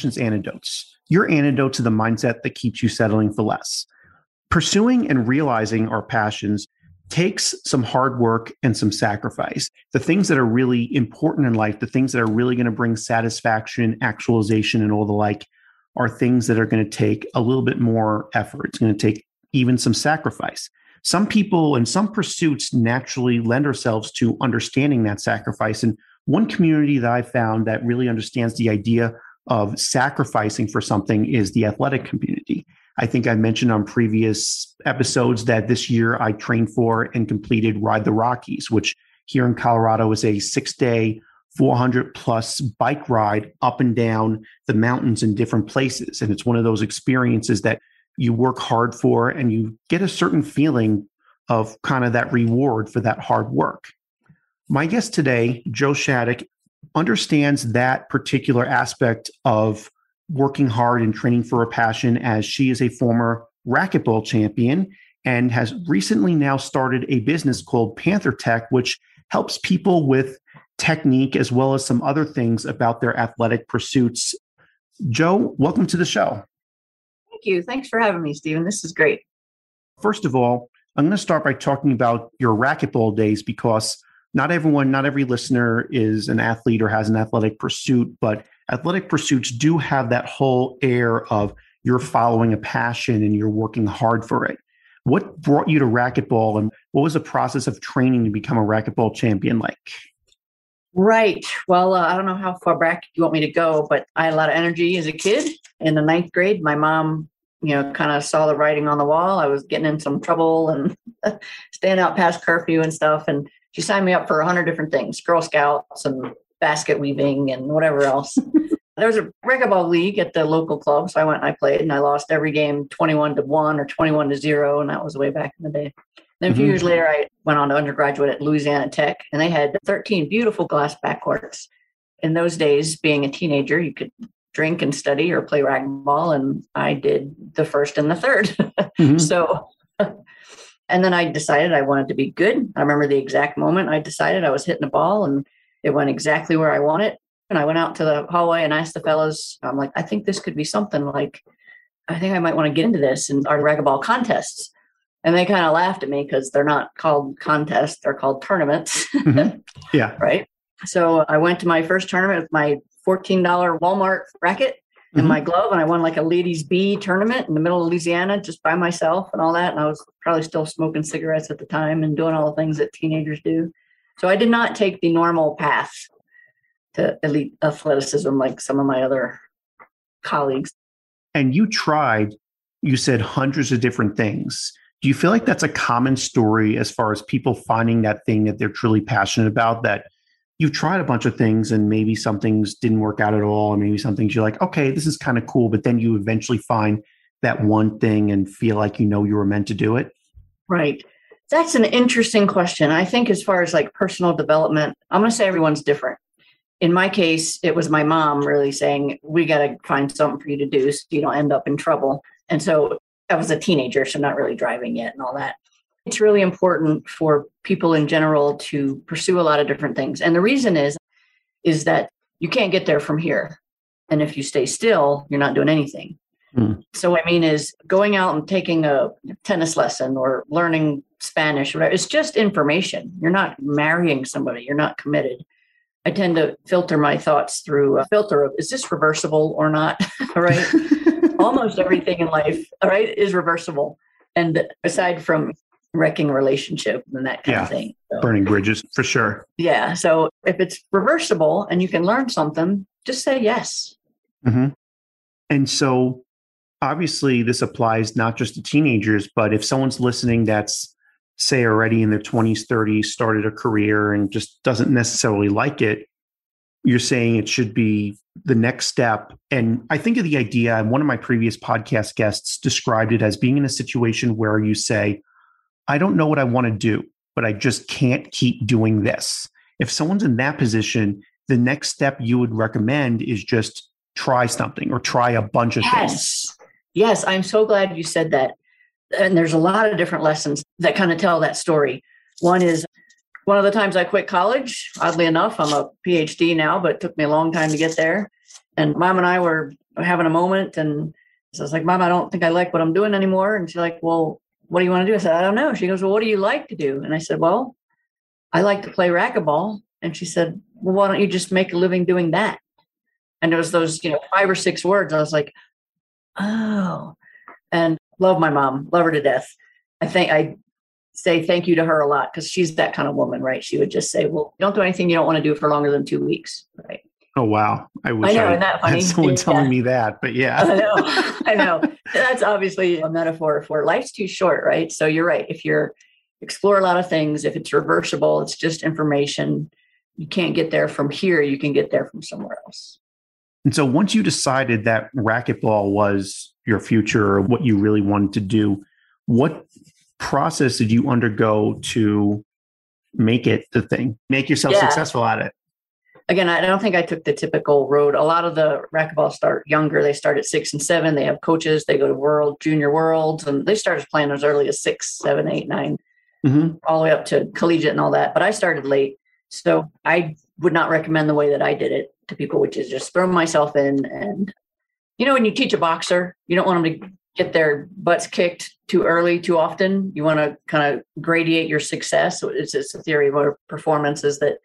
actions antidotes. Your antidote to the mindset that keeps you settling for less. Pursuing and realizing our passions takes some hard work and some sacrifice. The things that are really important in life, the things that are really going to bring satisfaction, actualization, and all the like, are things that are going to take a little bit more effort. It's going to take even some sacrifice. Some people and some pursuits naturally lend ourselves to understanding that sacrifice. And one community that I found that really understands the idea of sacrificing for something is the athletic community. I think I mentioned on previous episodes that this year I trained for and completed Ride the Rockies, which here in Colorado is a six day, 400 plus bike ride up and down the mountains in different places. And it's one of those experiences that you work hard for and you get a certain feeling of kind of that reward for that hard work. My guest today, Joe Shattuck, understands that particular aspect of working hard and training for a passion as she is a former racquetball champion and has recently now started a business called Panther Tech, which helps people with technique as well as some other things about their athletic pursuits. Joe, welcome to the show. Thank you. Thanks for having me, Stephen. This is great. First of all, I'm going to start by talking about your racquetball days because not everyone, not every listener is an athlete or has an athletic pursuit, but athletic pursuits do have that whole air of you're following a passion and you're working hard for it. What brought you to racquetball and what was the process of training to become a racquetball champion like? Right. Well, uh, I don't know how far back you want me to go, but I had a lot of energy as a kid. In the ninth grade, my mom, you know, kind of saw the writing on the wall. I was getting in some trouble and staying out past curfew and stuff. And she signed me up for a hundred different things, Girl Scouts and basket weaving and whatever else. there was a racquetball league at the local club. So I went and I played and I lost every game 21 to 1 or 21 to 0. And that was way back in the day. Then a few mm-hmm. years later, I went on to undergraduate at Louisiana Tech, and they had 13 beautiful glass backcourts. In those days, being a teenager, you could drink and study or play racquetball, and I did the first and the 3rd mm-hmm. so, and then I decided I wanted to be good. I remember the exact moment I decided I was hitting a ball, and it went exactly where I wanted. And I went out to the hallway and asked the fellows, I'm like, I think this could be something like, I think I might want to get into this and our racquetball contests. And they kind of laughed at me because they're not called contests, they're called tournaments. Mm-hmm. Yeah. right. So I went to my first tournament with my $14 Walmart racket and mm-hmm. my glove, and I won like a ladies' B tournament in the middle of Louisiana just by myself and all that. And I was probably still smoking cigarettes at the time and doing all the things that teenagers do. So I did not take the normal path to elite athleticism like some of my other colleagues. And you tried, you said hundreds of different things. Do you feel like that's a common story as far as people finding that thing that they're truly passionate about? That you've tried a bunch of things and maybe some things didn't work out at all, and maybe some things you're like, okay, this is kind of cool, but then you eventually find that one thing and feel like you know you were meant to do it? Right. That's an interesting question. I think, as far as like personal development, I'm going to say everyone's different. In my case, it was my mom really saying, We got to find something for you to do so you don't end up in trouble. And so I was a teenager, so not really driving yet and all that. It's really important for people in general to pursue a lot of different things. And the reason is, is that you can't get there from here. And if you stay still, you're not doing anything. Mm. So I mean is going out and taking a tennis lesson or learning Spanish, whatever. It's just information. You're not marrying somebody. You're not committed. I tend to filter my thoughts through a filter of is this reversible or not? right. almost everything in life, right, is reversible. And aside from wrecking relationship and that kind yeah, of thing. So, burning bridges for sure. Yeah. So if it's reversible and you can learn something, just say yes. Mm-hmm. And so obviously this applies not just to teenagers, but if someone's listening that's say already in their 20s, 30s, started a career and just doesn't necessarily like it, you're saying it should be the next step. And I think of the idea, one of my previous podcast guests described it as being in a situation where you say, I don't know what I want to do, but I just can't keep doing this. If someone's in that position, the next step you would recommend is just try something or try a bunch of yes. things. Yes, I'm so glad you said that. And there's a lot of different lessons that kind of tell that story. One is one of the times I quit college, oddly enough, I'm a PhD now, but it took me a long time to get there. And mom and I were having a moment and so I was like, Mom, I don't think I like what I'm doing anymore. And she's like, Well, what do you want to do? I said, I don't know. She goes, Well, what do you like to do? And I said, Well, I like to play racquetball. And she said, Well, why don't you just make a living doing that? And it was those, you know, five or six words. I was like, Oh, and love my mom, love her to death. I think I say thank you to her a lot because she's that kind of woman, right? She would just say, Well, don't do anything you don't want to do for longer than two weeks. Right. Oh wow! I wish I, know, I that funny? had someone yeah. telling me that, but yeah, I know, I know. That's obviously a metaphor for life's too short, right? So you're right. If you're explore a lot of things, if it's reversible, it's just information. You can't get there from here. You can get there from somewhere else. And so once you decided that racquetball was your future or what you really wanted to do, what process did you undergo to make it the thing, make yourself yeah. successful at it? Again, I don't think I took the typical road. A lot of the racquetball start younger. They start at six and seven. They have coaches. They go to world, junior worlds, and they started playing as early as six, seven, eight, nine, mm-hmm. all the way up to collegiate and all that. But I started late. So I would not recommend the way that I did it to people, which is just throw myself in. And, you know, when you teach a boxer, you don't want them to get their butts kicked too early, too often. You want to kind of gradiate your success. It's, it's a theory of performance is that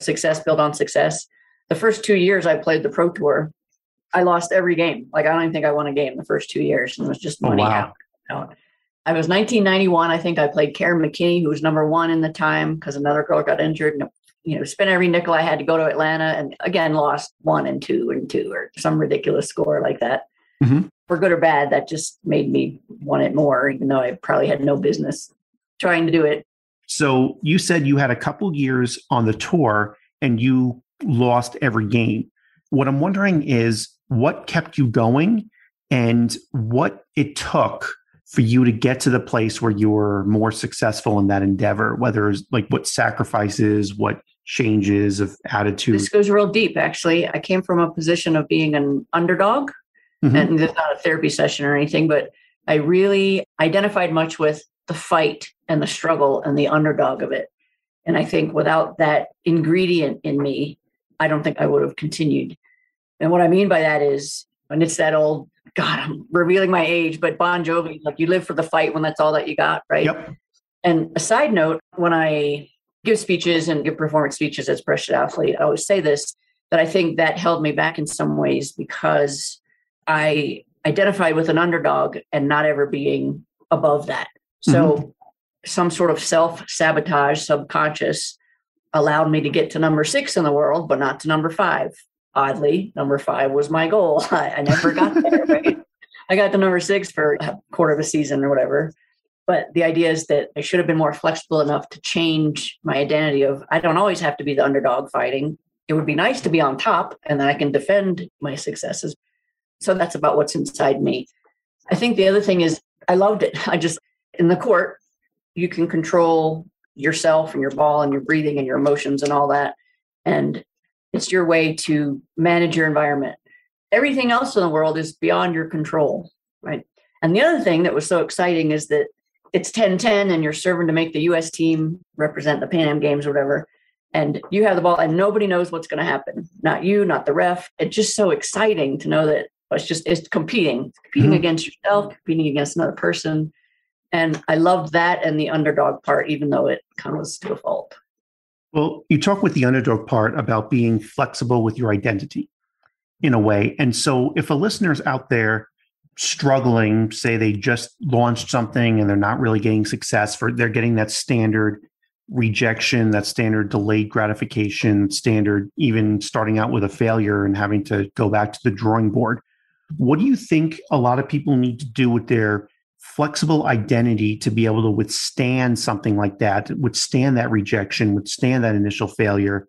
success built on success. The first two years I played the pro tour, I lost every game. Like I don't even think I won a game the first two years, and it was just oh, money oh, wow. out. I was 1991. I think I played Caryn McKinney, who was number one in the time because another girl got injured. And, you know, spent every nickel I had to go to Atlanta, and again lost one and two and two or some ridiculous score like that. Mm-hmm. For good or bad, that just made me want it more, even though I probably had no business trying to do it. So you said you had a couple years on the tour and you lost every game. What I'm wondering is what kept you going and what it took for you to get to the place where you were more successful in that endeavor, whether it's like what sacrifices, what changes of attitude. This goes real deep, actually. I came from a position of being an underdog, mm-hmm. and this is not a therapy session or anything, but I really identified much with the fight and the struggle and the underdog of it. And I think without that ingredient in me, I don't think I would have continued. And what I mean by that is, and it's that old, God, I'm revealing my age, but Bon Jovi, like you live for the fight when that's all that you got, right? Yep. And a side note, when I give speeches and give performance speeches as Precious Athlete, I always say this that I think that held me back in some ways because I identified with an underdog and not ever being above that. So mm-hmm. some sort of self sabotage, subconscious, allowed me to get to number six in the world, but not to number five. Oddly, number five was my goal. I, I never got there. Right? I got to number six for a quarter of a season or whatever. But the idea is that I should have been more flexible enough to change my identity of I don't always have to be the underdog fighting. It would be nice to be on top and then I can defend my successes. So that's about what's inside me. I think the other thing is I loved it. I just in the court, you can control yourself and your ball and your breathing and your emotions and all that. And it's your way to manage your environment. Everything else in the world is beyond your control, right? And the other thing that was so exciting is that it's 10 10 and you're serving to make the US team represent the Pan Am Games or whatever. And you have the ball and nobody knows what's going to happen. Not you, not the ref. It's just so exciting to know that it's just it's competing, competing mm-hmm. against yourself, competing against another person and I loved that and the underdog part, even though it kind of was to a fault. Well, you talk with the underdog part about being flexible with your identity in a way. And so if a listener's out there struggling, say they just launched something and they're not really getting success for they're getting that standard rejection, that standard delayed gratification, standard even starting out with a failure and having to go back to the drawing board. What do you think a lot of people need to do with their flexible identity to be able to withstand something like that, withstand that rejection, withstand that initial failure,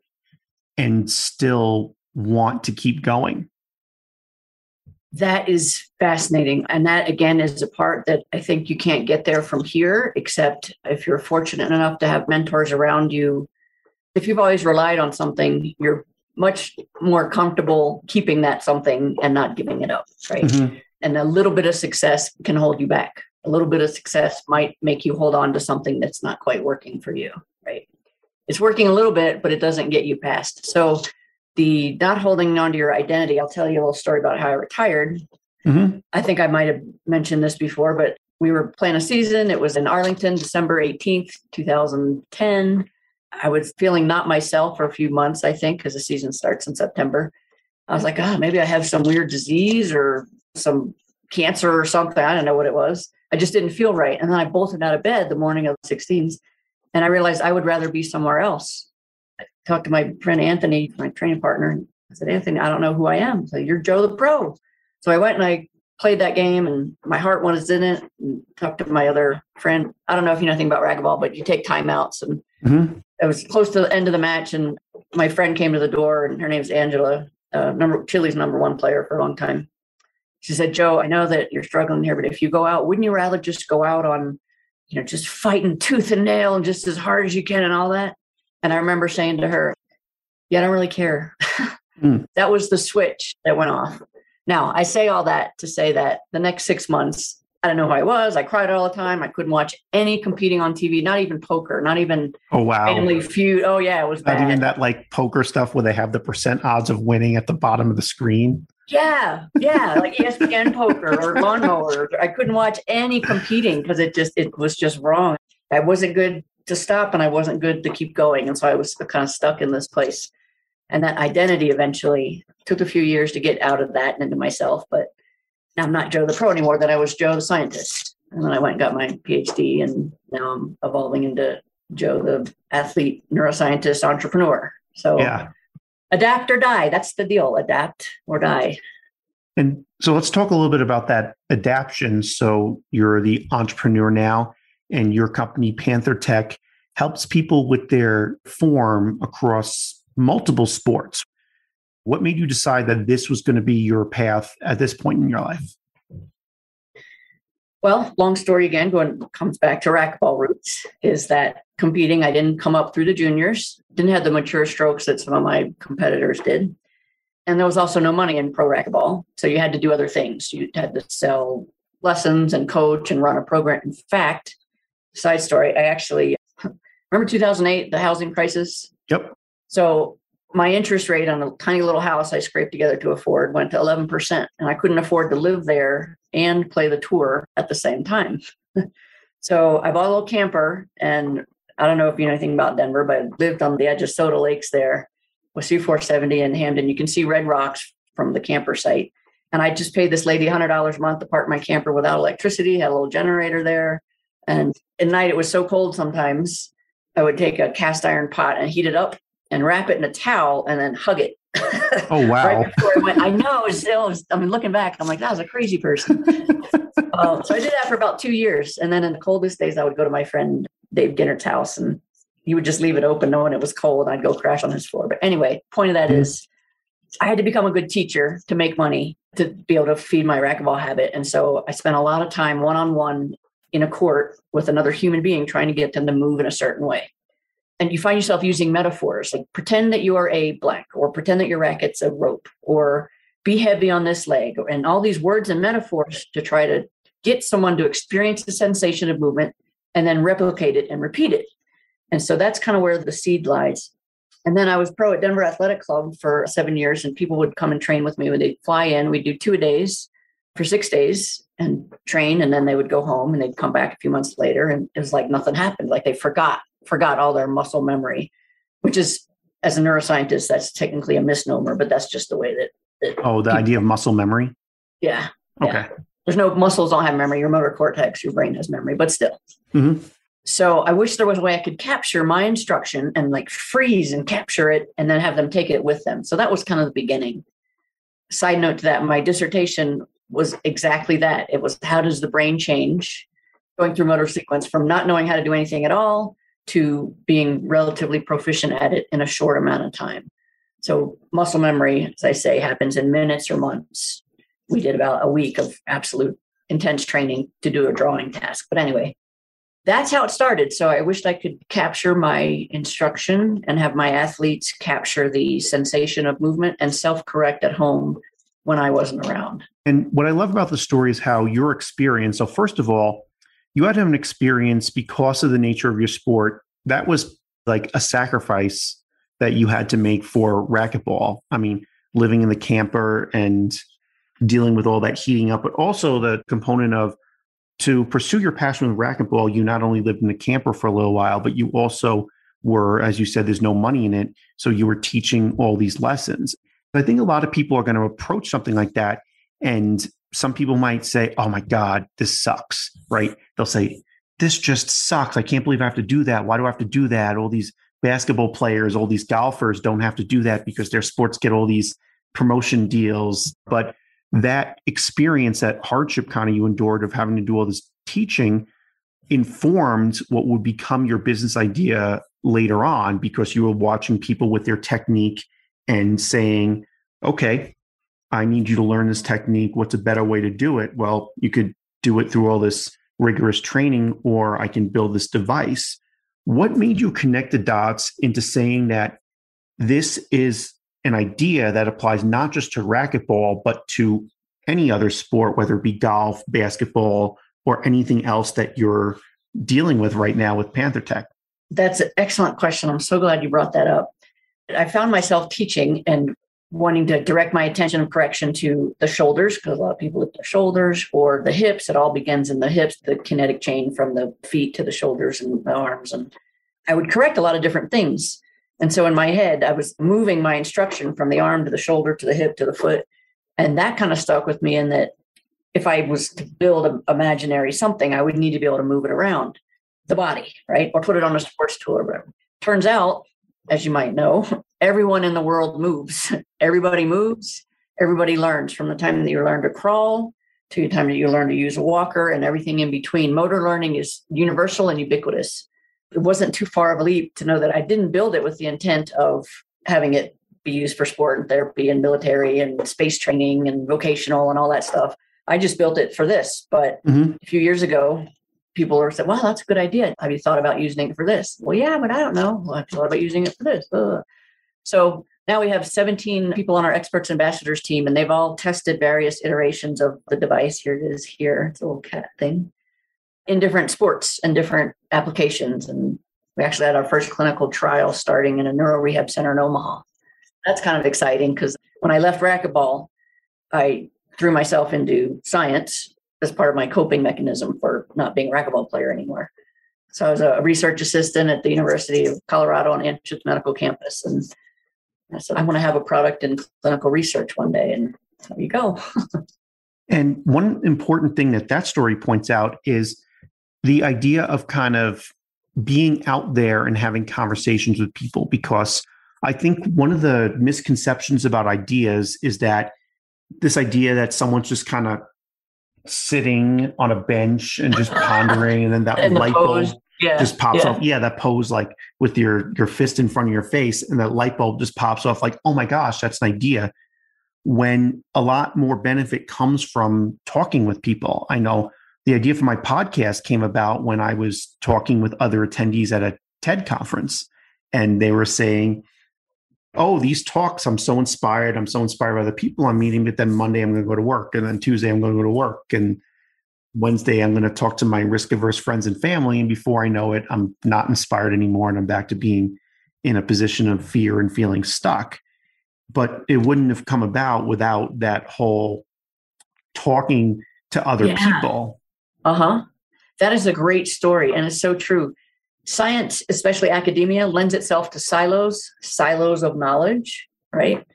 and still want to keep going. That is fascinating. And that, again, is a part that I think you can't get there from here, except if you're fortunate enough to have mentors around you. If you've always relied on something, you're much more comfortable keeping that something and not giving it up, right? Mm-hmm. And a little bit of success can hold you back a little bit of success might make you hold on to something that's not quite working for you, right? It's working a little bit, but it doesn't get you past. So the not holding on to your identity. I'll tell you a little story about how I retired. Mm-hmm. I think I might have mentioned this before, but we were playing a season. It was in Arlington, December 18th, 2010. I was feeling not myself for a few months, I think, because the season starts in September. I was like, oh, maybe I have some weird disease or some cancer or something. I don't know what it was. I just didn't feel right. And then I bolted out of bed the morning of the 16th and I realized I would rather be somewhere else. I talked to my friend Anthony, my training partner. and I said, Anthony, I don't know who I am. So you're Joe the Pro. So I went and I played that game and my heart was in it and talked to my other friend. I don't know if you know anything about racquetball, but you take timeouts and Mm-hmm. it was close to the end of the match and my friend came to the door and her name's Angela, uh, number Chile's number one player for a long time. She said, Joe, I know that you're struggling here, but if you go out, wouldn't you rather just go out on, you know, just fighting tooth and nail and just as hard as you can and all that? And I remember saying to her, Yeah, I don't really care. Mm. That was the switch that went off. Now, I say all that to say that the next six months, I don't know who I was. I cried all the time. I couldn't watch any competing on TV, not even poker, not even Oh wow. Family Feud. Oh, yeah, it was Not bad. even that like poker stuff where they have the percent odds of winning at the bottom of the screen. Yeah, yeah, like ESPN poker or lawnmower. I couldn't watch any competing because it just it was just wrong. I wasn't good to stop and I wasn't good to keep going. And so I was kind of stuck in this place. And that identity eventually took a few years to get out of that and into myself. But now I'm not Joe the pro anymore, then I was Joe the scientist. And then I went and got my PhD and now I'm evolving into Joe the athlete, neuroscientist, entrepreneur. So Yeah. Adapt or die. That's the deal. Adapt or die. And so let's talk a little bit about that adaption. So you're the entrepreneur now, and your company, Panther Tech, helps people with their form across multiple sports. What made you decide that this was going to be your path at this point in your life? Well, long story again, going comes back to racquetball roots, is that competing, I didn't come up through the juniors, didn't have the mature strokes that some of my competitors did. And there was also no money in pro racquetball. So you had to do other things. You had to sell lessons and coach and run a program. In fact, side story, I actually remember 2008, the housing crisis. Yep. So my interest rate on a tiny little house I scraped together to afford went to 11%. And I couldn't afford to live there and play the tour at the same time. so I bought a little camper and I don't know if you know anything about Denver, but I lived on the edge of Soda Lakes there with C470 in Hampden. You can see Red Rocks from the camper site. And I just paid this lady $100 a month to park my camper without electricity, had a little generator there. And at night, it was so cold sometimes, I would take a cast iron pot and heat it up and wrap it in a towel and then hug it. Oh, wow. right before I went, I know, still, I mean, looking back, I'm like, that was a crazy person. Uh, so I did that for about two years. And then in the coldest days, I would go to my friend Dave Ginnert's house and he would just leave it open knowing it was cold. I'd go crash on his floor. But anyway, point of that Mhm. is I had to become a good teacher to make money to be able to feed my racquetball habit. And so I spent a lot of time one on one in a court with another human being trying to get them to move in a certain way. And you find yourself using metaphors like pretend that you are a blank or pretend that your racket's a rope or be heavy on this leg and all these words and metaphors to try to get someone to experience the sensation of movement and then replicate it and repeat it. And so that's kind of where the seed lies. And then I was pro at Denver Athletic Club for seven years, and people would come and train with me when they'd fly in. We'd do two a days for six days and train, and then they would go home and they'd come back a few months later, and it was like nothing happened. Like they forgot, forgot all their muscle memory, which is, as a neuroscientist, that's technically a misnomer, but that's just the way that, that Oh, the idea of muscle memory. yeah. Okay. There's no muscles don't have memory. Your motor cortex, your brain has memory, but still. Mhm. So I wish there was a way I could capture my instruction and like freeze and capture it and then have them take it with them. So that was kind of the beginning. Side note to that, my dissertation was exactly that. It was how does the brain change going through motor sequence from not knowing how to do anything at all to being relatively proficient at it in a short amount of time. So muscle memory, as I say, happens in minutes or months. We did about a week of absolute intense training to do a drawing task. But anyway, that's how it started. So I wished I could capture my instruction and have my athletes capture the sensation of movement and self correct at home when I wasn't around. And what I love about the story is how your experience. So, first of all, you had an experience because of the nature of your sport that was like a sacrifice that you had to make for racquetball. I mean, living in the camper and dealing with all that heating up, but also the component of to pursue your passion with racquetball, you not only lived in the camper for a little while, but you also were, as you said, there's no money in it. So you were teaching all these lessons. I think a lot of people are going to approach something like that. And some people might say, oh my God, this sucks, right? They'll say, this just sucks. I can't believe I have to do that. Why do I have to do that? All these basketball players, all these golfers don't have to do that because their sports get all these promotion deals. But that experience, that hardship kind of you endured of having to do all this teaching informed what would become your business idea later on because you were watching people with their technique and saying, okay, I need you to learn this technique. What's a better way to do it? Well, you could do it through all this rigorous training, or I can build this device. What made you connect the dots into saying that this is an idea that applies not just to racquetball, but to any other sport, whether it be golf, basketball, or anything else that you're dealing with right now with Panther Tech? That's an excellent question. I'm so glad you brought that up. I found myself teaching and wanting to direct my attention of correction to the shoulders because a lot of people with their shoulders or the hips. It all begins in the hips, the kinetic chain from the feet to the shoulders and the arms. And I would correct a lot of different things. And so in my head, I was moving my instruction from the arm to the shoulder to the hip to the foot. And that kind of stuck with me in that if I was to build an imaginary something, I would need to be able to move it around the body, right? Or put it on a sports tool or whatever. Turns out, as you might know, everyone in the world moves. Everybody moves. Everybody learns from the time that you learn to crawl to the time that you learn to use a walker and everything in between. Motor learning is universal and ubiquitous it wasn't too far of a leap to know that I didn't build it with the intent of having it be used for sport and therapy and military and space training and vocational and all that stuff. I just built it for this. But mm-hmm. a few years ago, people were saying, "Wow, that's a good idea. Have you thought about using it for this?" Well, yeah, but I don't know. Well, I thought about using it for this. Ugh. So now we have 17 people on our experts ambassadors team, and they've all tested various iterations of the device. Here it is. Here it's a little cat thing in different sports and different applications. And we actually had our first clinical trial starting in a neuro rehab center in Omaha. That's kind of exciting because when I left racquetball, I threw myself into science as part of my coping mechanism for not being a racquetball player anymore. So I was a research assistant at the University of Colorado on Anschutz Medical Campus. And I said, I want to have a product in clinical research one day. And there you go. and one important thing that that story points out is the idea of kind of being out there and having conversations with people because I think one of the misconceptions about ideas is that this idea that someone's just kind of sitting on a bench and just pondering and then that and light bulb yeah, just pops yeah. off. Yeah, that pose like with your your fist in front of your face and that light bulb just pops off like, "Oh my gosh, that's an idea." When a lot more benefit comes from talking with people. I know the idea for my podcast came about when I was talking with other attendees at a TED conference, and they were saying, "Oh, these talks! I'm so inspired. I'm so inspired by the people I'm meeting. But then Monday I'm going to go to work, and then Tuesday I'm going to go to work, and Wednesday I'm going to talk to my risk averse friends and family. And before I know it, I'm not inspired anymore, and I'm back to being in a position of fear and feeling stuck." But it wouldn't have come about without that whole talking to other yeah. people uh huh. That is a great story, and it's so true. Science, especially academia, lends itself to silos, silos of knowledge, right?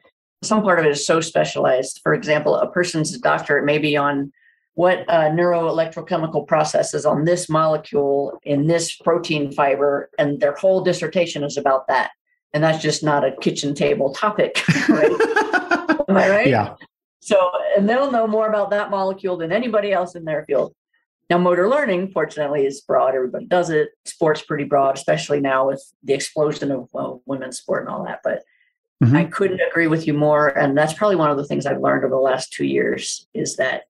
Some part of it is so specialized. For example, a person's doctorate may be on what uh, neuroelectrochemical processes on this molecule in this protein fiber, and their whole dissertation is about that. And that's just not a kitchen table topic, right? Am I right? Yeah. So, and they'll know more about that molecule than anybody else in their field. Now, motor learning, fortunately, is broad. Everybody does it. Sports pretty broad, especially now with the explosion of well, women's sport and all that. But mm-hmm. I couldn't agree with you more. And that's probably one of the things I've learned over the last two years is that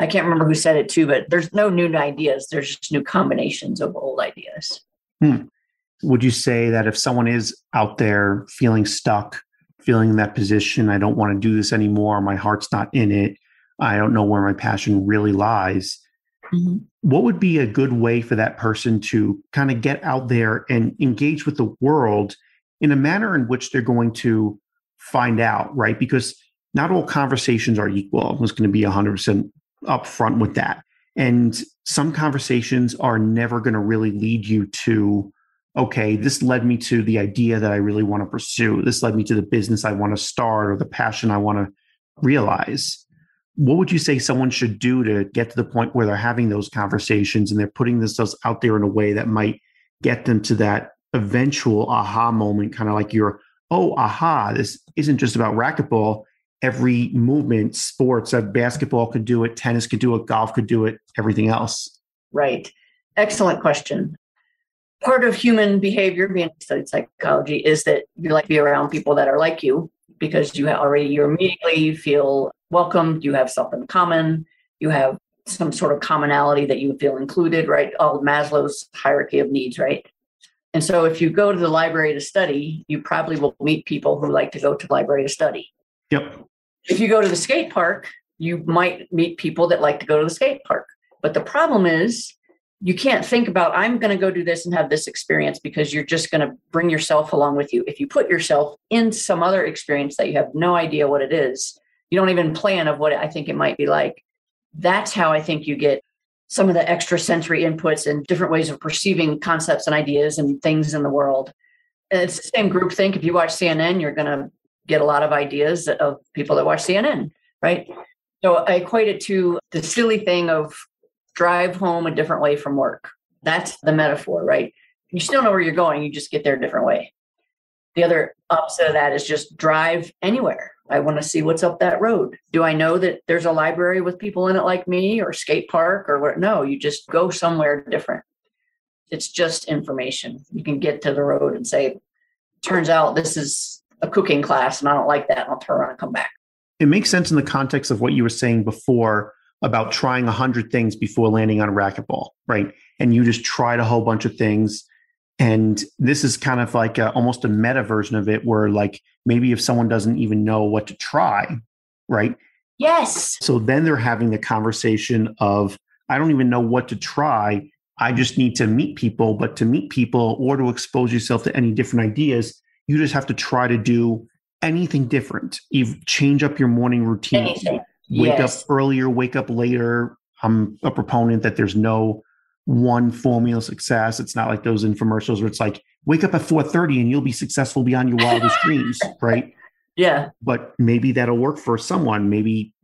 I can't remember who said it too, but there's no new ideas. There's just new combinations of old ideas. Hmm. Would you say that if someone is out there feeling stuck, feeling in that position, I don't want to do this anymore, my heart's not in it, I don't know where my passion really lies, Mm-hmm. What would be a good way for that person to kind of get out there and engage with the world in a manner in which they're going to find out, right? Because not all conversations are equal. I was going to be 100% upfront with that. And some conversations are never going to really lead you to, okay, this led me to the idea that I really want to pursue. This led me to the business I want to start or the passion I want to realize. What would you say someone should do to get to the point where they're having those conversations and they're putting themselves out there in a way that might get them to that eventual aha moment, kind of like your, oh, aha, this isn't just about racquetball. Every movement, sports, uh, basketball could do it, tennis could do it, golf could do it, everything else. Right. Excellent question. Part of human behavior, being studied psychology, is that you like to be around people that are like you because you already you immediately feel welcomed. You have something in common. You have some sort of commonality that you feel included. Right. All Maslow's hierarchy of needs. Right. And so if you go to the library to study, you probably will meet people who like to go to the library to study. Yep. If you go to the skate park, you might meet people that like to go to the skate park. But the problem is you can't think about i'm going to go do this and have this experience because you're just going to bring yourself along with you if you put yourself in some other experience that you have no idea what it is you don't even plan of what i think it might be like that's how i think you get some of the extra sensory inputs and different ways of perceiving concepts and ideas and things in the world. And it's the same group think. If you watch CNN, you're going to get a lot of ideas of people that watch CNN, right? So I equate it to the silly thing of drive home a different way from work. That's the metaphor, right? You still know where you're going, you just get there a different way. The other opposite of that is just drive anywhere. I want to see what's up that road. Do I know that there's a library with people in it like me or skate park or what? No, you just go somewhere different. It's just information. You can get to the road and say, turns out this is a cooking class and I don't like that. And I'll turn around and come back. It makes sense in the context of what you were saying before about trying a hundred things before landing on a racquetball, right? And you just tried a whole bunch of things. And this is kind of like a, almost a meta version of it where like maybe if someone doesn't even know what to try right? Yes. So then they're having the conversation of i don't even know what to try. I just need to meet people. But to meet people or to expose yourself to any different ideas you just have to try to do anything different. You change up your morning routine. Anything. Wake Yes. up earlier wake up later i'm a proponent that there's no one formula success. It's not like those infomercials where it's like wake up at 4:30 and you'll be successful beyond your wildest dreams, right? Yeah. But maybe that'll work for someone. Maybe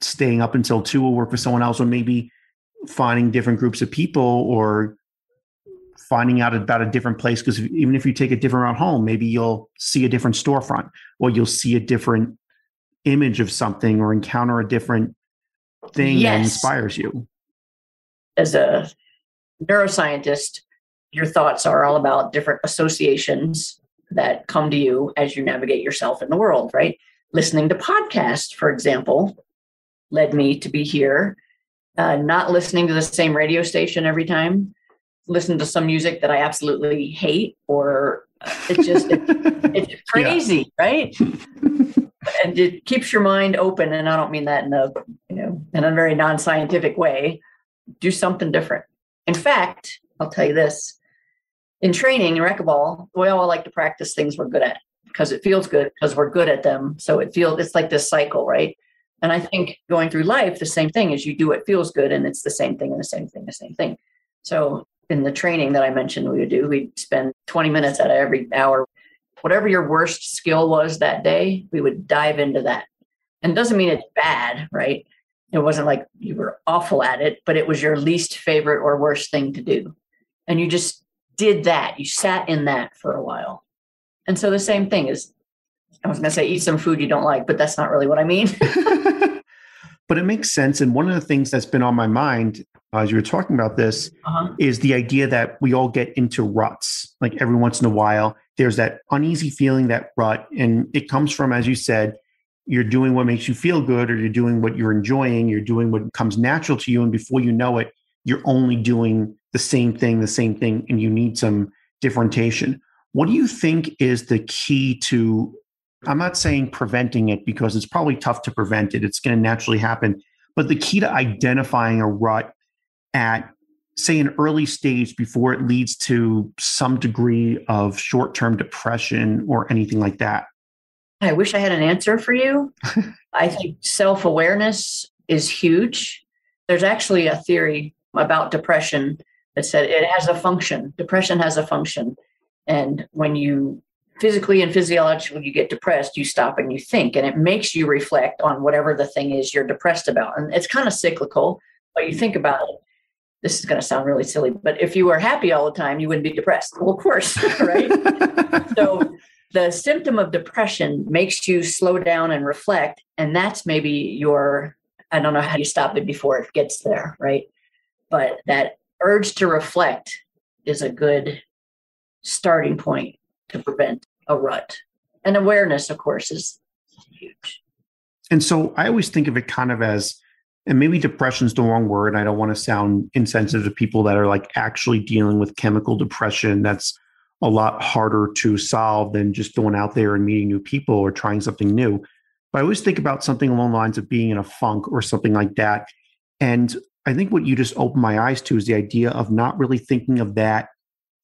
staying up until 2 will work for someone else or maybe finding different groups of people or finding out about a different place because even if you take a different route home, maybe you'll see a different storefront or you'll see a different image of something or encounter a different thing that inspires you. As a neuroscientist, your thoughts are all about different associations that come to you as you navigate yourself in the world, right? Listening to podcasts, for example, led me to be here. Uh, not listening to the same radio station every time, listen to some music that I absolutely hate, or uh, it's just it, it's crazy, right? and it keeps your mind open. And I don't mean that in a you know in a very non-scientific way. Do something different. In fact, I'll tell you this: in training in racquetball, we all like to practice things we're good at because it feels good because we're good at them. So it feels it's like this cycle, right? And I think going through life, the same thing is you do what feels good, and it's the same thing and the same thing, the same thing. So in the training that I mentioned, we would do, we'd spend 20 minutes out of every hour. Whatever your worst skill was that day, we would dive into that. And it doesn't mean it's bad, right? It wasn't like you were awful at it, but it was your least favorite or worst thing to do. And you just did that. You sat in that for a while. And so the same thing is, I was going to say, eat some food you don't like, but that's not really what I mean. but it makes sense. And one of the things that's been on my mind uh, as you were talking about this Uh-huh. is the idea that we all get into ruts. Like every once in a while, there's that uneasy feeling, that rut. And it comes from, as you said, you're doing what makes you feel good, or you're doing what you're enjoying, you're doing what comes natural to you. And before you know it, you're only doing the same thing, the same thing, and you need some differentiation. What do you think is the key to? I'm not saying preventing it because it's probably tough to prevent it. It's going to naturally happen. But the key to identifying a rut at say, an early stage before it leads to some degree of short term depression or anything like that? I wish I had an answer for you. I think self awareness is huge. There's actually a theory about depression that said it has a function. Depression has a function. And when you physically and physiologically you get depressed, you stop and you think, and it makes you reflect on whatever the thing is you're depressed about. And it's kind of cyclical, but you think about it. This is going to sound really silly, but if you were happy all the time, you wouldn't be depressed. Well, of course, right? so the symptom of depression makes you slow down and reflect. And that's maybe your, I don't know how you stop it before it gets there, right? But that urge to reflect is a good starting point to prevent a rut. And awareness, of course, is huge. And so I always think of it kind of as, and maybe depression is the wrong word. I don't want to sound insensitive to people that are like actually dealing with chemical depression. That's a lot harder to solve than just going out there and meeting new people or trying something new. But I always think about something along the lines of being in a funk or something like that. And I think what you just opened my eyes to is the idea of not really thinking of that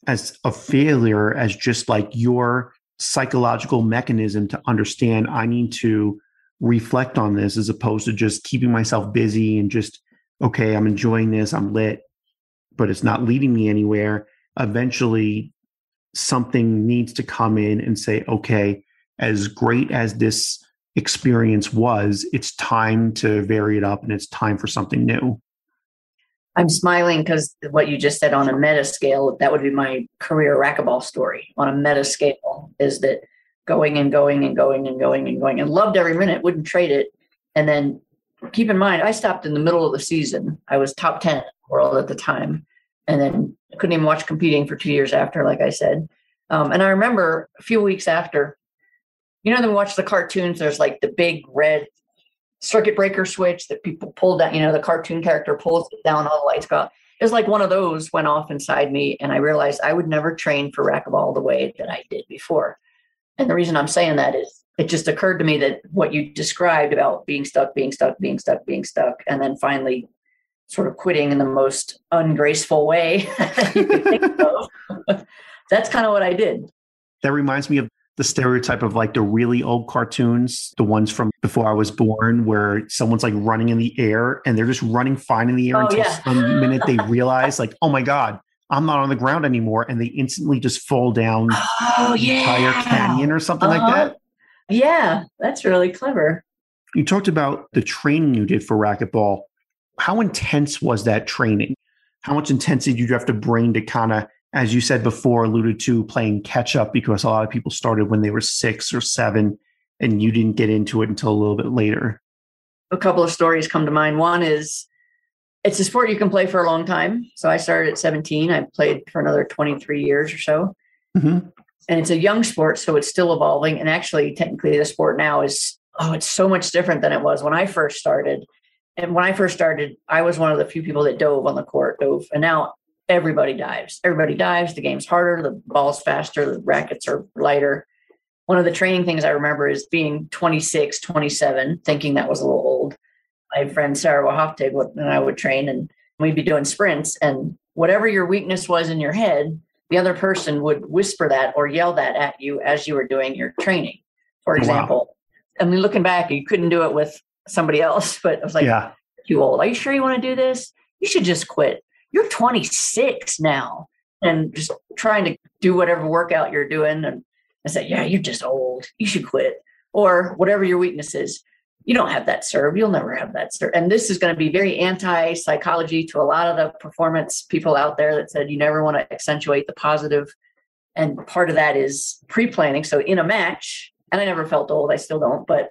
as a failure, as just like your psychological mechanism to understand I need to reflect on this as opposed to just keeping myself busy and just, okay, I'm enjoying this, I'm lit, but it's not leading me anywhere. Eventually, something needs to come in and say, okay, as great as this experience was, it's time to vary it up and it's time for something new. I'm smiling because what you just said on a meta scale, that would be my career racquetball story. On a meta scale, is that going and going and going and going and going and loved every minute, wouldn't trade it. And then keep in mind, I stopped in the middle of the season. I was top 10 in the world at the time. And then couldn't even watch competing for two years after, like I said. Um, and I remember a few weeks after, you know, then we watch the cartoons, there's like the big red circuit breaker switch that people pull down, you know, the cartoon character pulls it down, all the lights go out. It was like one of those went off inside me, and I realized I would never train for racquetball the way that I did before. And the reason I'm saying that is it just occurred to me that what you described about being stuck, being stuck, being stuck, being stuck, and then finally sort of quitting in the most ungraceful way you could think of. That's kind of what I did. That reminds me of the stereotype of like the really old cartoons, the ones from before I was born, where someone's like running in the air and they're just running fine in the air oh, until yeah. some minute they realize, like, oh my God, I'm not on the ground anymore. And they instantly just fall down oh, the yeah. entire canyon or something uh-huh. like that. Yeah, that's really clever. You talked about the training you did for racquetball. How intense was that training? How much intensity did you have to bring to kind of as you said before, alluded to playing catch up because a lot of people started when they were six or seven and you didn't get into it until a little bit later. A couple of stories come to mind. One is it's a sport you can play for a long time. So I started at 17. I played for another 23 years or so. Mm-hmm. And it's a young sport, so it's still evolving. And actually, technically, the sport now is, oh, it's so much different than it was when I first started. And when I first started, I was one of the few people that dove on the court, dove. And now everybody dives. Everybody dives. The game's harder, the ball's faster, the rackets are lighter. One of the training things I remember is being 26, 27, thinking that was a little. My friend Sarah Wahoftig and I would train and we'd be doing sprints. And whatever your weakness was in your head, the other person would whisper that or yell that at you as you were doing your training. For example, wow. I mean, looking back, you couldn't do it with somebody else, but I was like, yeah. you old. Are you sure you want to do this? You should just quit you're 26 now and just trying to do whatever workout you're doing. And I said, yeah, you're just old. You should quit. Or whatever your weakness is, you don't have that serve. You'll never have that serve. And this is going to be very anti psychology to a lot of the performance people out there that said you never want to accentuate the positive. And part of that is pre planning. So in a match, and I never felt old, I still don't, but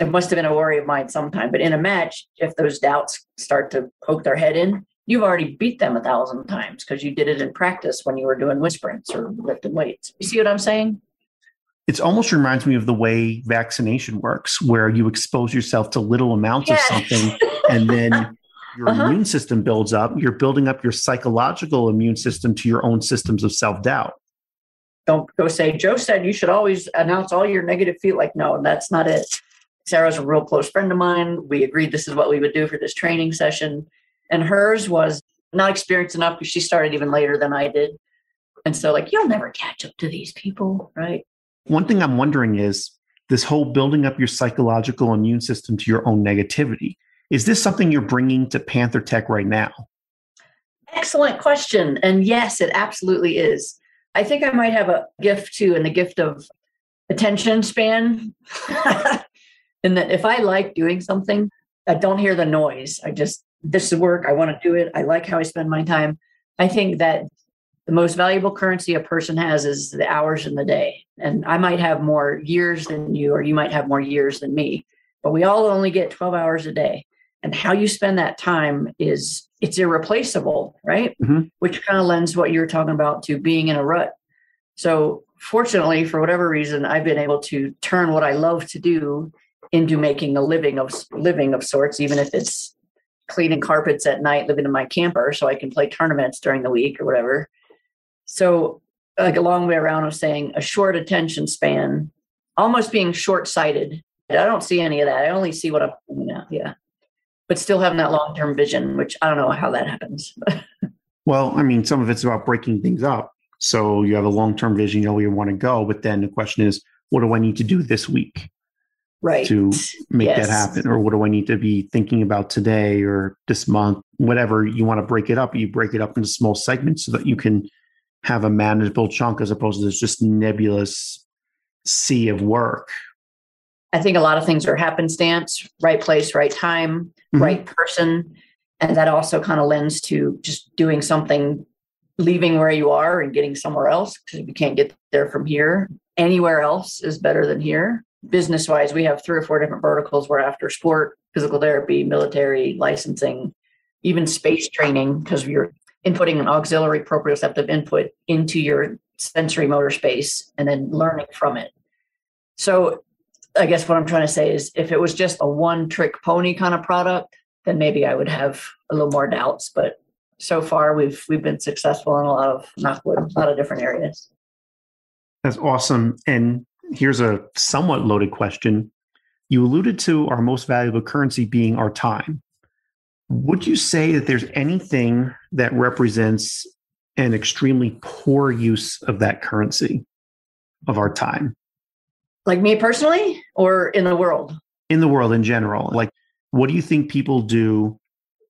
it must have been a worry of mine sometime. But in a match, if those doubts start to poke their head in, you've already beat them a thousand times because you did it in practice when you were doing wind sprints or lifting weights. You see what I'm saying? It almost reminds me of the way vaccination works, where you expose yourself to little amounts yes. of something and then your uh-huh. immune system builds up. You're building up your psychological immune system to your own systems of self doubt. Don't go say, Joe said you should always announce all your negative feel like, no, that's not it. Sarah's a real close friend of mine. We agreed this is what we would do for this training session and hers was not experienced enough because she started even later than I did. And so, like, you'll never catch up to these people, right? One thing I'm wondering is this whole building up your psychological immune system to your own negativity. Is this something you're bringing to Panther Tech right now? Excellent question. And yes, it absolutely is. I think I might have a gift too, and the gift of attention span. and that if I like doing something, I don't hear the noise. I just, this is work. I want to do it. I like how I spend my time. I think that the most valuable currency a person has is the hours in the day. And I might have more years than you, or you might have more years than me, but we all only get 12 hours a day. And how you spend that time is it's irreplaceable, right? Mm-hmm. Which kind of lends what you're talking about to being in a rut. So fortunately, for whatever reason, I've been able to turn what I love to do into making a living of living of sorts, even if it's cleaning carpets at night, living in my camper, so I can play tournaments during the week or whatever. So, like a long way around of saying a short attention span, almost being short sighted. I don't see any of that. I only see what I'm, you know, yeah. But still having that long term vision, which I don't know how that happens. well, I mean, some of it's about breaking things up. So you have a long term vision, you know where you want to go. But then the question is, what do I need to do this week? Right. To make yes. that happen? Or what do I need to be thinking about today or this month? Whatever you want to break it up, you break it up into small segments so that you can have a manageable chunk as opposed to this just nebulous sea of work. I think a lot of things are happenstance, right place, right time, mm-hmm. right person. And that also kind of lends to just doing something, leaving where you are and getting somewhere else because you can't get there from here. Anywhere else is better than here. Business wise, we have three or four different verticals. We're after sport, physical therapy, military, licensing, even space training because you're inputting an auxiliary proprioceptive input into your sensory motor space and then learning from it. So I guess what I'm trying to say is if it was just a one trick pony kind of product, then maybe I would have a little more doubts. But so far we've we've been successful in a lot of knockwood, a lot of different areas. That's awesome. And here's a somewhat loaded question. You alluded to our most valuable currency being our time. Would you say that there's anything that represents an extremely poor use of that currency of our time? Like me personally, or in the world? In the world in general. Like, what do you think people do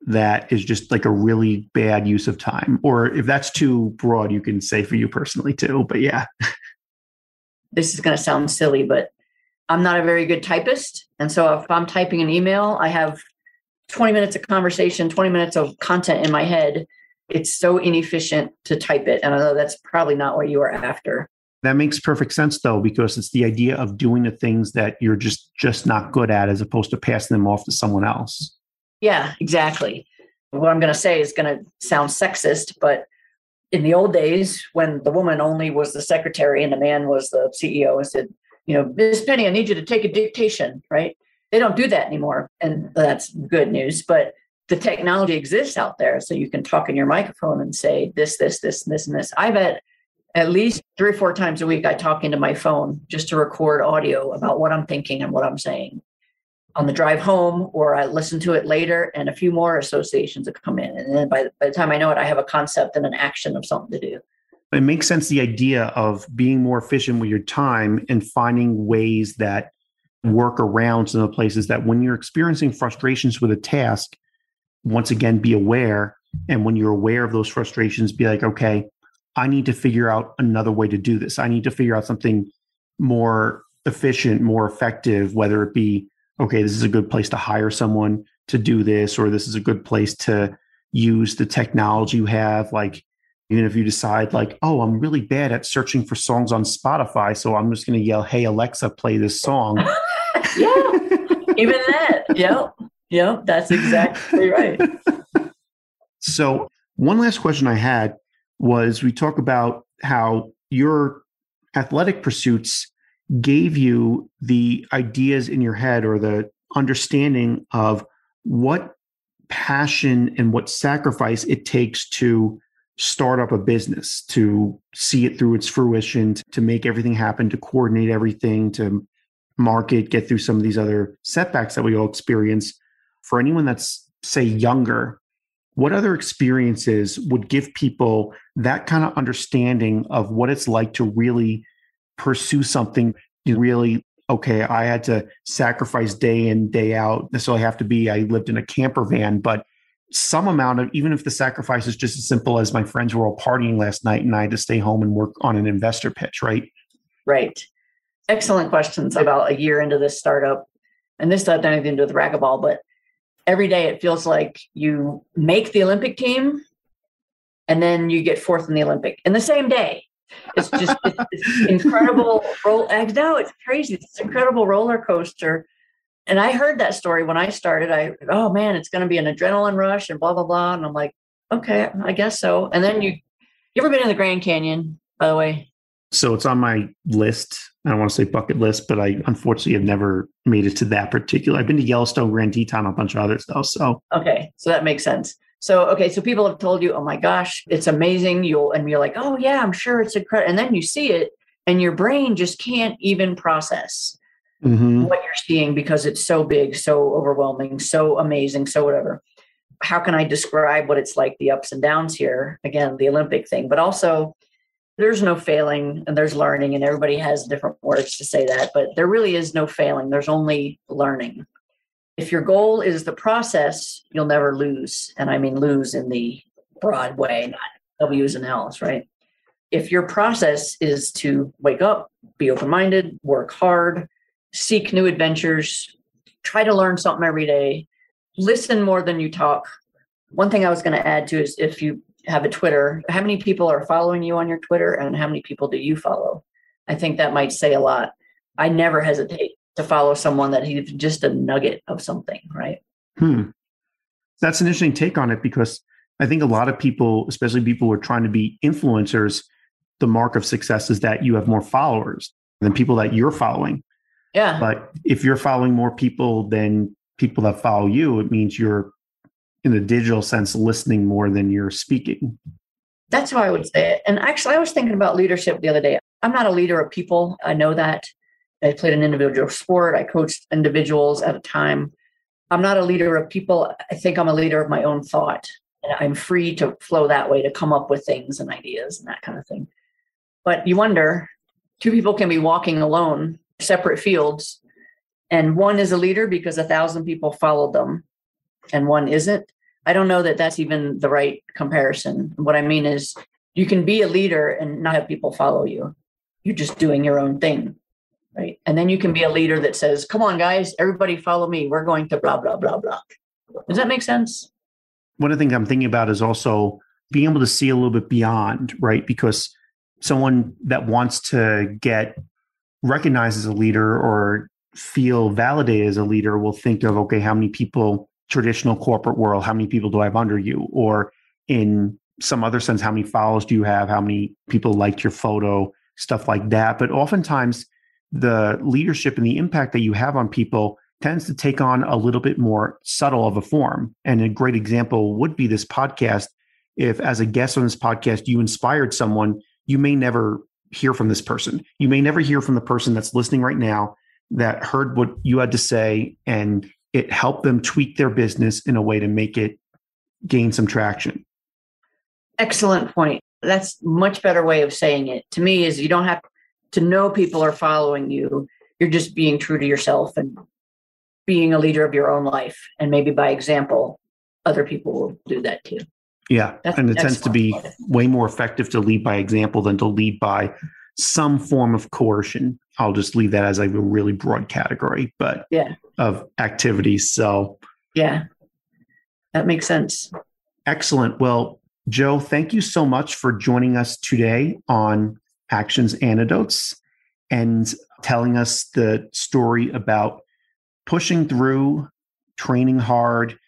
that is just like a really bad use of time? Or if that's too broad, you can say for you personally too. But yeah. this is going to sound silly, but I'm not a very good typist. And so if I'm typing an email, I have 20 minutes of conversation, 20 minutes of content in my head. It's so inefficient to type it. And I know that's probably not what you are after. That makes perfect sense though, because it's the idea of doing the things that you're just just not good at as opposed to passing them off to someone else. Yeah, exactly. What I'm going to say is going to sound sexist, but in the old days when the woman only was the secretary and the man was the CEO and said, you know, Miss Penny, I need you to take a dictation, right? They don't do that anymore. And that's good news. But the technology exists out there. So you can talk in your microphone and say this, this, this, this, and this. I've had at least three or four times a week, I talk into my phone just to record audio about what I'm thinking and what I'm saying on the drive home, or I listen to it later, and a few more associations have come in. And then by, by the time I know it, I have a concept and an action of something to do. It makes sense the idea of being more efficient with your time and finding ways that work around some of the places that when you're experiencing frustrations with a task, once again, be aware. And when you're aware of those frustrations, be like, okay, I need to figure out another way to do this. I need to figure out something more efficient, more effective, whether it be, okay, this is a good place to hire someone to do this, or this is a good place to use the technology you have. Like, even if you decide, like, oh, I'm really bad at searching for songs on Spotify, so I'm just going to yell, hey, Alexa, play this song. yeah, even that. Yep. Yep. That's exactly right. So, one last question I had was we talk about how your athletic pursuits gave you the ideas in your head or the understanding of what passion and what sacrifice it takes to start up a business, to see it through its fruition, to make everything happen, to coordinate everything, to market, get through some of these other setbacks that we all experience. For anyone that's, say, younger, what other experiences would give people that kind of understanding of what it's like to really pursue something? Really okay i had to sacrifice day in day out. So i have to be i lived in a camper van but some amount of even if the sacrifice is just as simple as my friends were all partying last night and i had to stay home and work on an investor pitch right? Right excellent questions about a year into this startup and this doesn't have anything to do with racquetball but every day it feels like you make the Olympic team and then you get fourth in the Olympic in the same day. It's just it's, incredible roll. It's crazy. It's an incredible roller coaster. And I heard that story when I started. I oh man, it's going to be an adrenaline rush and blah blah blah. And I'm like, okay, I guess so. And then you, you ever been in the Grand Canyon? By the way, so it's on my list. I don't want to say bucket list, but I unfortunately have never made it to that particular. I've been to Yellowstone, Grand Teton, a bunch of other stuff. So okay, so that makes sense. So okay, so people have told you, "Oh my gosh, it's amazing!" You'll and you're like, "Oh yeah, I'm sure it's incredible," and then you see it, and your brain just can't even process mm-hmm. what you're seeing because it's so big, so overwhelming, so amazing, so whatever. How can I describe what it's like, the ups and downs here? Again, the Olympic thing, but also there's no failing and there's learning and everybody has different words to say that but there really is no failing. There's only learning. If your goal is the process you'll never lose. And i mean lose in the broad way not w's and l's right? If your process is to wake up be open-minded work hard seek new adventures try to learn something every day listen more than you talk one thing i was going to add to is if you have a Twitter, how many people are following you on your Twitter and how many people do you follow? I think that might say a lot. I never hesitate to follow someone that he's just a nugget of something, right? Hmm. That's an interesting take on it because I think a lot of people, especially people who are trying to be influencers, the mark of success is that you have more followers than people that you're following. Yeah. But if you're following more people than people that follow you, it means you're in a digital sense listening more than you're speaking. That's how I would say it. And actually, I was thinking about leadership the other day. I'm not a leader of people. I know that. I played an individual sport. I coached individuals at a time. I'm not a leader of people. I think I'm a leader of my own thought. And I'm free to flow that way to come up with things and ideas and that kind of thing. But you wonder two people can be walking alone, separate fields, and one is a leader because a thousand people followed them, and one isn't. I don't know that that's even the right comparison. What I mean is, you can be a leader and not have people follow you. You're just doing your own thing, right? And then you can be a leader that says, "Come on, guys, everybody, follow me. We're going to blah blah blah blah." Does that make sense? One of the things I'm thinking about is also being able to see a little bit beyond, right? Because someone that wants to get recognized as a leader or feel validated as a leader will think of, okay, how many people traditional corporate world, how many people do I have under you? Or in some other sense, how many followers do you have? How many people liked your photo? Stuff like that. But oftentimes, the leadership and the impact that you have on people tends to take on a little bit more subtle of a form. And a great example would be this podcast. If, as a guest on this podcast, you inspired someone, you may never hear from this person. You may never hear from the person that's listening right now that heard what you had to say and it helped them tweak their business in a way to make it gain some traction. Excellent point. That's much better way of saying it. To me is you don't have to know people are following you. You're just being true to yourself and being a leader of your own life and maybe by example other people will do that too. Yeah, That's and it tends to be way more effective to lead by example than to lead by some form of coercion. I'll just leave that as a really broad category, but yeah, of activities. So yeah, that makes sense. Excellent. Well, Joe, thank you so much for joining us today on Actions Antidotes and telling us the story about pushing through, training hard,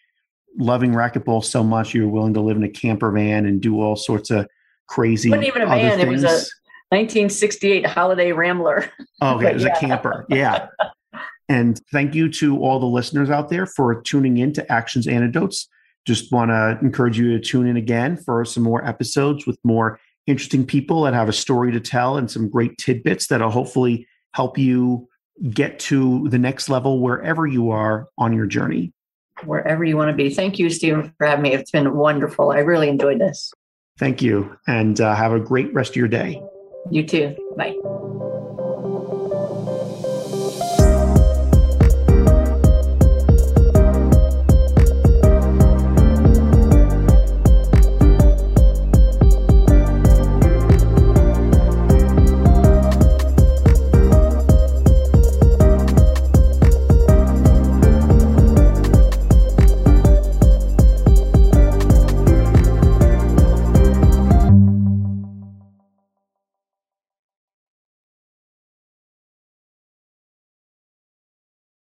loving racquetball so much you were willing to live in a camper van and do all sorts of crazy. It wasn't even a van; things. it was a 1968 Holiday Rambler. Oh, okay, it was yeah. a camper. Yeah. And thank you to all the listeners out there for tuning in to Actions Antidotes. Just want to encourage you to tune in again for some more episodes with more interesting people that have a story to tell and some great tidbits that'll hopefully help you get to the next level wherever you are on your journey. wherever you want to be. Thank you, Stephen, for having me. It's been wonderful. I really enjoyed this. Thank you. And uh, have a great rest of your day. You too. Bye.